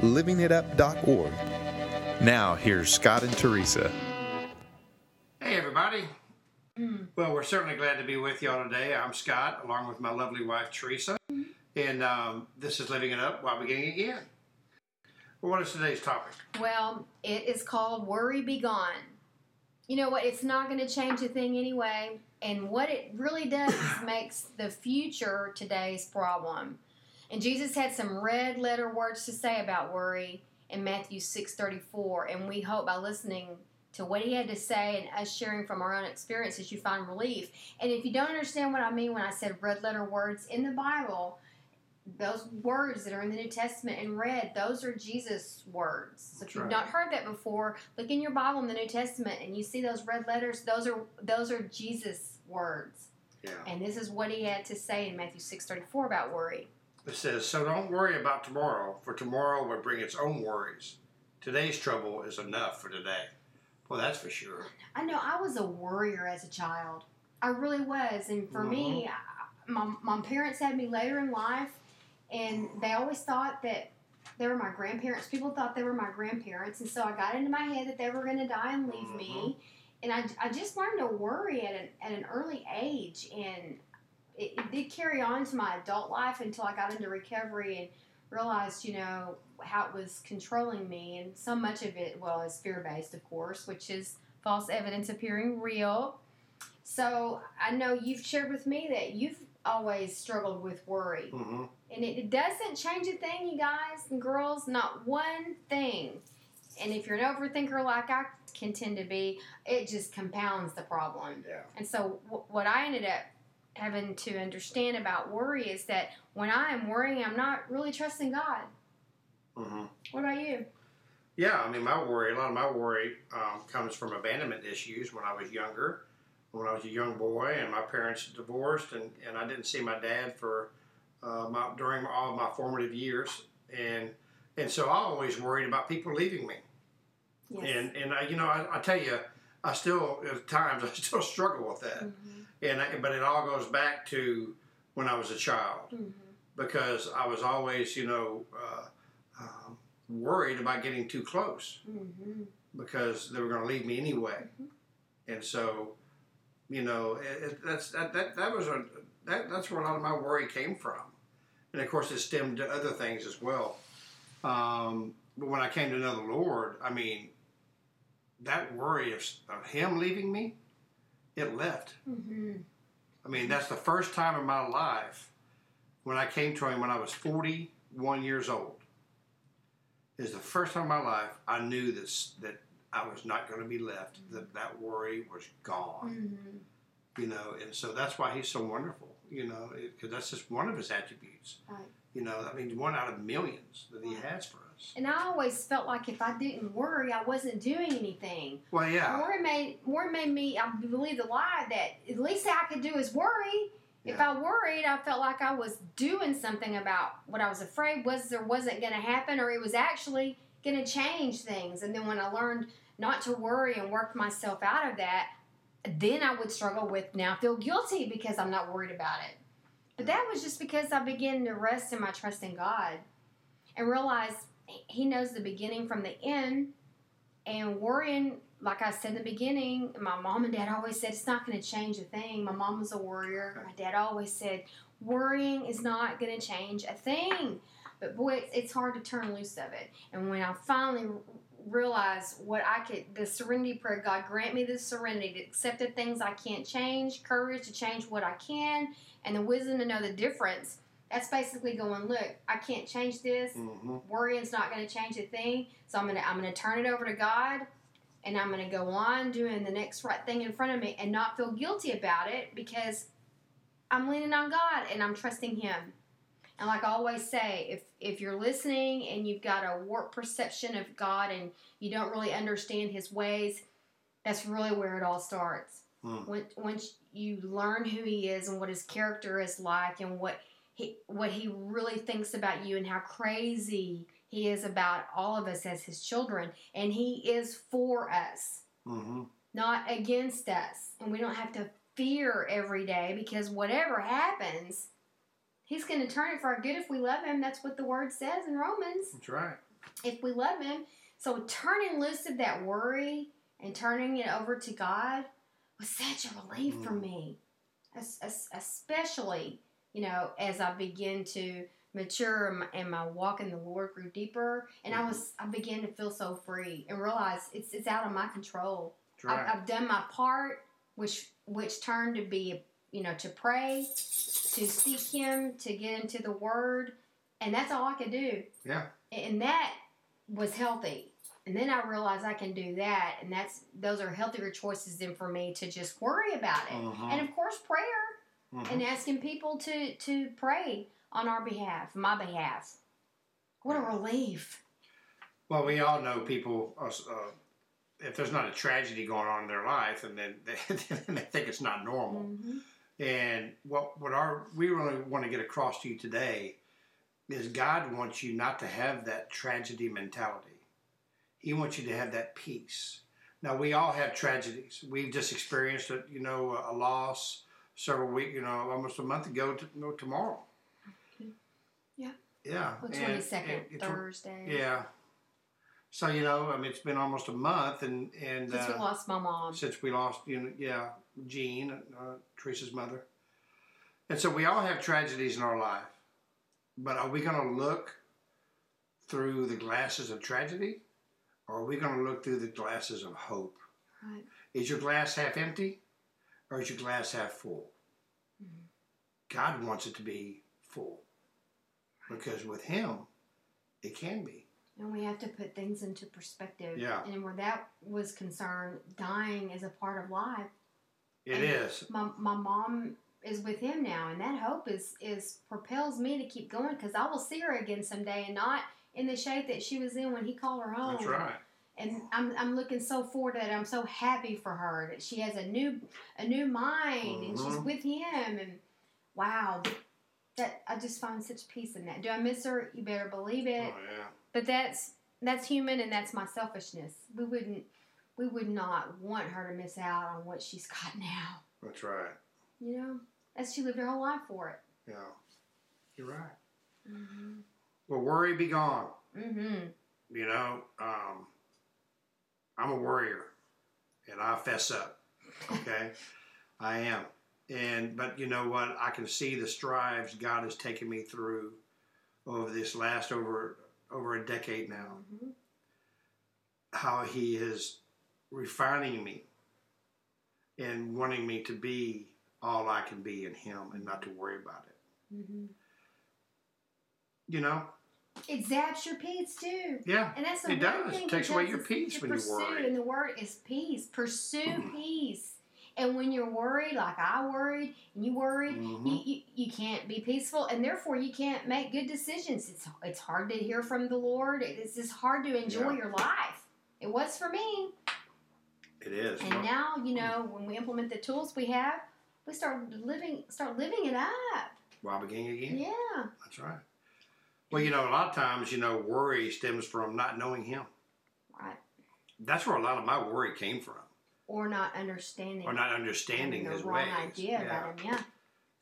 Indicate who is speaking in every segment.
Speaker 1: livingitup.org. Now, here's Scott and Teresa.
Speaker 2: Hey, everybody. Well, we're certainly glad to be with y'all today. I'm Scott, along with my lovely wife, Teresa. And um, this is Living It Up while beginning again. Well, what is today's topic?
Speaker 3: Well, it is called Worry Be Gone. You know what? It's not going to change a thing anyway. And what it really does is makes the future today's problem. And Jesus had some red letter words to say about worry in Matthew 6:34, and we hope by listening to what he had to say and us sharing from our own experiences you find relief. And if you don't understand what I mean when I said red letter words in the Bible, those words that are in the New Testament in red, those are Jesus' words. So if you've not heard that before, look in your Bible in the New Testament and you see those red letters, those are those are Jesus' words.
Speaker 2: Yeah.
Speaker 3: And this is what he had to say in Matthew 6:34 about worry.
Speaker 2: It says, So don't worry about tomorrow, for tomorrow will bring its own worries. Today's trouble is enough for today. Well, that's for sure.
Speaker 3: I know I was a worrier as a child. I really was. And for me, mm-hmm. I, my, my parents had me later in life, and they always thought that they were my grandparents. People thought they were my grandparents. And so I got into my head that they were going to die and leave me. Mm-hmm. And I, I just learned to worry at an, at an early age. And it, it did carry on to my adult life until I got into recovery and realized, you know, how it was controlling me. And so much of it, well, is fear based, of course, which is false evidence appearing real. So I know you've shared with me that you've always struggled with worry.
Speaker 2: hmm
Speaker 3: And it, it doesn't change a thing, you guys and girls, not one thing. And if you're an overthinker like I can tend to be, it just compounds the problem.
Speaker 2: Yeah.
Speaker 3: And so, w- what I ended up having to understand about worry is that when I am worrying, I'm not really trusting God.
Speaker 2: hmm
Speaker 3: What about you?
Speaker 2: Yeah, I mean, my worry, a lot of my worry um, comes from abandonment issues when I was younger, when I was a young boy, and my parents divorced, and, and I didn't see my dad for uh, my, during all of my formative years, and and so I always worried about people leaving me,
Speaker 3: Yes.
Speaker 2: and and I, you know, I, I tell you, I still at times I still struggle with that,
Speaker 3: Mhm,
Speaker 2: and I, but it all goes back to when I was a child
Speaker 3: mhm.
Speaker 2: because I was always, you know, uh, um, worried about getting too close
Speaker 3: Mhm.
Speaker 2: because they were going to leave me anyway. And so, you know, it, it, that's that, that that was a that, that's where a lot of my worry came from. And of course, it stemmed to other things as well. Um, but when I came to know the Lord, I mean, that worry of, of Him leaving me, it left.
Speaker 3: Mhm.
Speaker 2: I mean, that's the first time in my life when I came to Him when I was 41 years old. Is the first time in my life I knew this that I was not going to be left. That that worry was gone.
Speaker 3: Mhm.
Speaker 2: You know, and so that's why He's so wonderful. You know, because that's just one of His attributes.
Speaker 3: Right.
Speaker 2: You know, I mean, one out of millions that He has for us.
Speaker 3: And I always felt like if I didn't worry, I wasn't doing anything.
Speaker 2: Well, yeah,
Speaker 3: Worry made worry made me I believe the lie that at least I could do is worry. If I worried, I felt like I was doing something about what I was afraid was or wasn't going to happen, or it was actually going to change things. And then when I learned not to worry and worked myself out of that, then I would struggle with now feel guilty because I'm not worried about it. But that was just because I began to rest in my trust in God and realize He knows the beginning from the end. And worrying, like I said in the beginning, my mom and dad always said it's not going to change a thing. My mom was a worrier. My dad always said worrying is not going to change a thing. But boy, it's, it's hard to turn loose of it. And when I finally r- realized what I could, the serenity prayer, God grant me the serenity to accept the things I can't change, courage to change what I can, and the wisdom to know the difference. That's basically going, look, I can't change this
Speaker 2: hmm
Speaker 3: worrying's not going to change a thing. So I'm gonna I'm gonna turn it over to God, and I'm gonna go on doing the next right thing in front of me, and not feel guilty about it because I'm leaning on God and I'm trusting Him. And like I always say, if if you're listening and you've got a warped perception of God and you don't really understand His ways, that's really where it all starts.
Speaker 2: Mm.
Speaker 3: When, once you learn who He is and what His character is like and what he what He really thinks about you and how crazy He is about all of us as His children, and He is for us
Speaker 2: Mm-hmm.
Speaker 3: not against us. And we don't have to fear every day because whatever happens, He's going to turn it for our good if we love Him. That's what the Word says in Romans.
Speaker 2: That's right.
Speaker 3: If we love Him. So turning loose of that worry and turning it over to God was such a relief for
Speaker 2: Mm.
Speaker 3: me. Es- es- Especially, you know, as I begin to mature and my, walk in the Lord grew deeper, and I was I began to feel so free and realize it's it's out of my control.
Speaker 2: Right.
Speaker 3: I've, I've done my part, which which turned to be you know to pray, to seek Him, to get into the Word, and that's all I could do.
Speaker 2: Yeah.
Speaker 3: And that was healthy. And then I realized I can do that, and that's those are healthier choices than for me to just worry about it.
Speaker 2: Mhm.
Speaker 3: And of course, prayer
Speaker 2: Mhm.
Speaker 3: and asking people to to pray on our behalf, my behalf. What a relief!
Speaker 2: Well, we all know people. Uh, uh, if there's not a tragedy going on in their life, and then they, they think it's not normal.
Speaker 3: Mhm.
Speaker 2: And what what our we really want to get across to you today is God wants you not to have that tragedy mentality. He wants you to have that peace. Now we all have tragedies. We've just experienced a you know a loss several weeks, you know, almost a month ago. To, no, tomorrow.
Speaker 3: Yeah.
Speaker 2: Yeah.
Speaker 3: Well,
Speaker 2: and-
Speaker 3: twenty second
Speaker 2: and-
Speaker 3: Thursday.
Speaker 2: Yeah. So you know, I mean, it's been almost a month, and and
Speaker 3: Since we
Speaker 2: uh,
Speaker 3: lost my mom.
Speaker 2: since we lost, you know, yeah, Jean, uh, Teresa's mother, and so we all have tragedies in our life, but are we going to look through the glasses of tragedy, or are we going to look through the glasses of hope?
Speaker 3: Right.
Speaker 2: Is your glass half empty, or is your glass half full?
Speaker 3: Mhm.
Speaker 2: God wants it to be full, because with Him, it can be.
Speaker 3: And we have to put things into perspective.
Speaker 2: Yeah.
Speaker 3: And where that was concerned, dying is a part of life.
Speaker 2: It
Speaker 3: And-
Speaker 2: is.
Speaker 3: My my mom is with him now, and that hope is is propels me to keep going because I will see her again someday, and not in the shape that she was in when he called her home.
Speaker 2: That's right.
Speaker 3: And I'm, I'm looking so forward to it. I'm so happy for her that she has a new a new mind and she's
Speaker 2: Mhm.
Speaker 3: with him. And wow, that I just find such peace in that. Do I miss her? You better believe it.
Speaker 2: Oh yeah.
Speaker 3: But that's that's human and that's my selfishness. We wouldn't we would not want her to miss out on what she's got now.
Speaker 2: That's right.
Speaker 3: You know, as she lived her whole life for it.
Speaker 2: Yeah. You're right.
Speaker 3: Mm-hmm.
Speaker 2: Well, worry be gone.
Speaker 3: Mm-hmm.
Speaker 2: You know, um, I'm a warrior, and I fess up. Okay, I am. And but you know what? I can see the strives God has taken me through over this last over over a decade now.
Speaker 3: Mm-hmm.
Speaker 2: How He is refining me and wanting me to be all I can be in Him, and not to worry about it.
Speaker 3: Mm-hmm.
Speaker 2: You know?
Speaker 3: It zaps your peace too.
Speaker 2: Yeah.
Speaker 3: And that's the
Speaker 2: It does.
Speaker 3: thing
Speaker 2: It takes away your peace when you worry.
Speaker 3: And the word is peace. Pursue peace. And when you're worried, like I worried, and you worried,
Speaker 2: Mhm.
Speaker 3: you, you, you can't be peaceful, and therefore you can't make good decisions. It's it's hard to hear from the Lord. It's just hard to enjoy
Speaker 2: Yeah.
Speaker 3: your life. It was for me,
Speaker 2: It is.
Speaker 3: and now you know when we implement the tools we have, we start living start living it up.
Speaker 2: Rob again again.
Speaker 3: Yeah,
Speaker 2: That's right. Well, you know, a lot of times, you know, worry stems from not knowing Him.
Speaker 3: right.
Speaker 2: That's where a lot of my worry came from,
Speaker 3: Or not understanding.
Speaker 2: or not understanding His
Speaker 3: the wrong
Speaker 2: ways.
Speaker 3: idea
Speaker 2: Yeah.
Speaker 3: about him.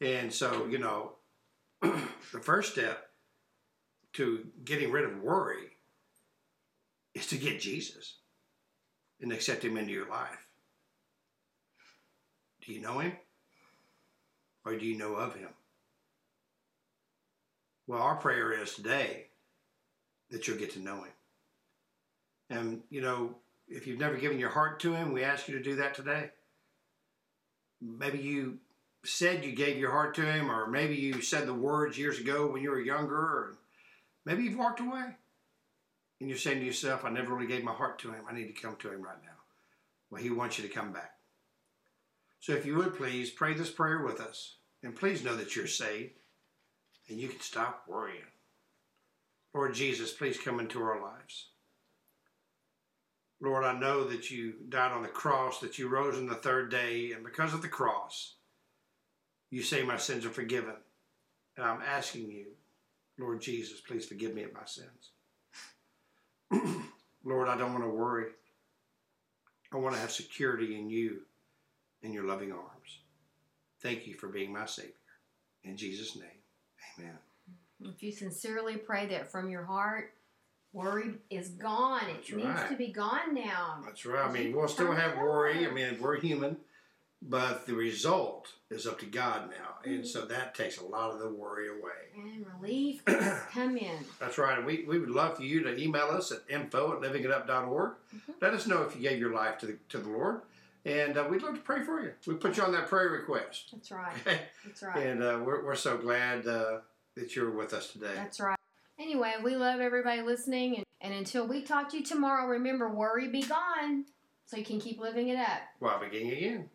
Speaker 3: Yeah.
Speaker 2: And so, you know, the first step to getting rid of worry is to get Jesus and accept Him into your life. Do you know Him? Or do you know of Him? Well, our prayer is today that you'll get to know Him. And, you know, if you've never given your heart to Him, we ask you to do that today. Maybe you said you gave your heart to him, or maybe you said the words years ago when you were younger, or maybe you've walked away. And you're saying to yourself, I never really gave my heart to him. I need to come to him right now. Well, he wants you to come back. So if you would please pray this prayer with us, and please know that you're saved and you can stop worrying. Lord Jesus, please come into our lives. Lord, I know that you died on the cross, that you rose on the third day, and because of the cross, you say my sins are forgiven. And I'm asking you, Lord Jesus, please forgive me of my sins. Lord, I don't want to worry. I want to have security in you in your loving arms. Thank you for being my Savior. In Jesus' name, amen.
Speaker 3: If you sincerely pray that from your heart, worry is gone. It
Speaker 2: That's
Speaker 3: needs
Speaker 2: right.
Speaker 3: to be gone now.
Speaker 2: That's right. I mean, we'll still have worry. I mean, we're human, but the result is up to God now.
Speaker 3: Mm-hmm.
Speaker 2: And so that takes a lot of the worry away.
Speaker 3: And relief come in.
Speaker 2: That's right. And we, we would love for you to email us at info at livingitup.org.
Speaker 3: Mhm.
Speaker 2: Let us know if you gave your life to the, to the Lord. And uh, we'd love to pray for you. We put you on that prayer request.
Speaker 3: That's right. That's right.
Speaker 2: And uh, we're, we're so glad uh, that you're with us today.
Speaker 3: That's right. Anyway, we love everybody listening. And, and until we talk to you tomorrow, remember worry be gone so you can keep living it up.
Speaker 2: While beginning again.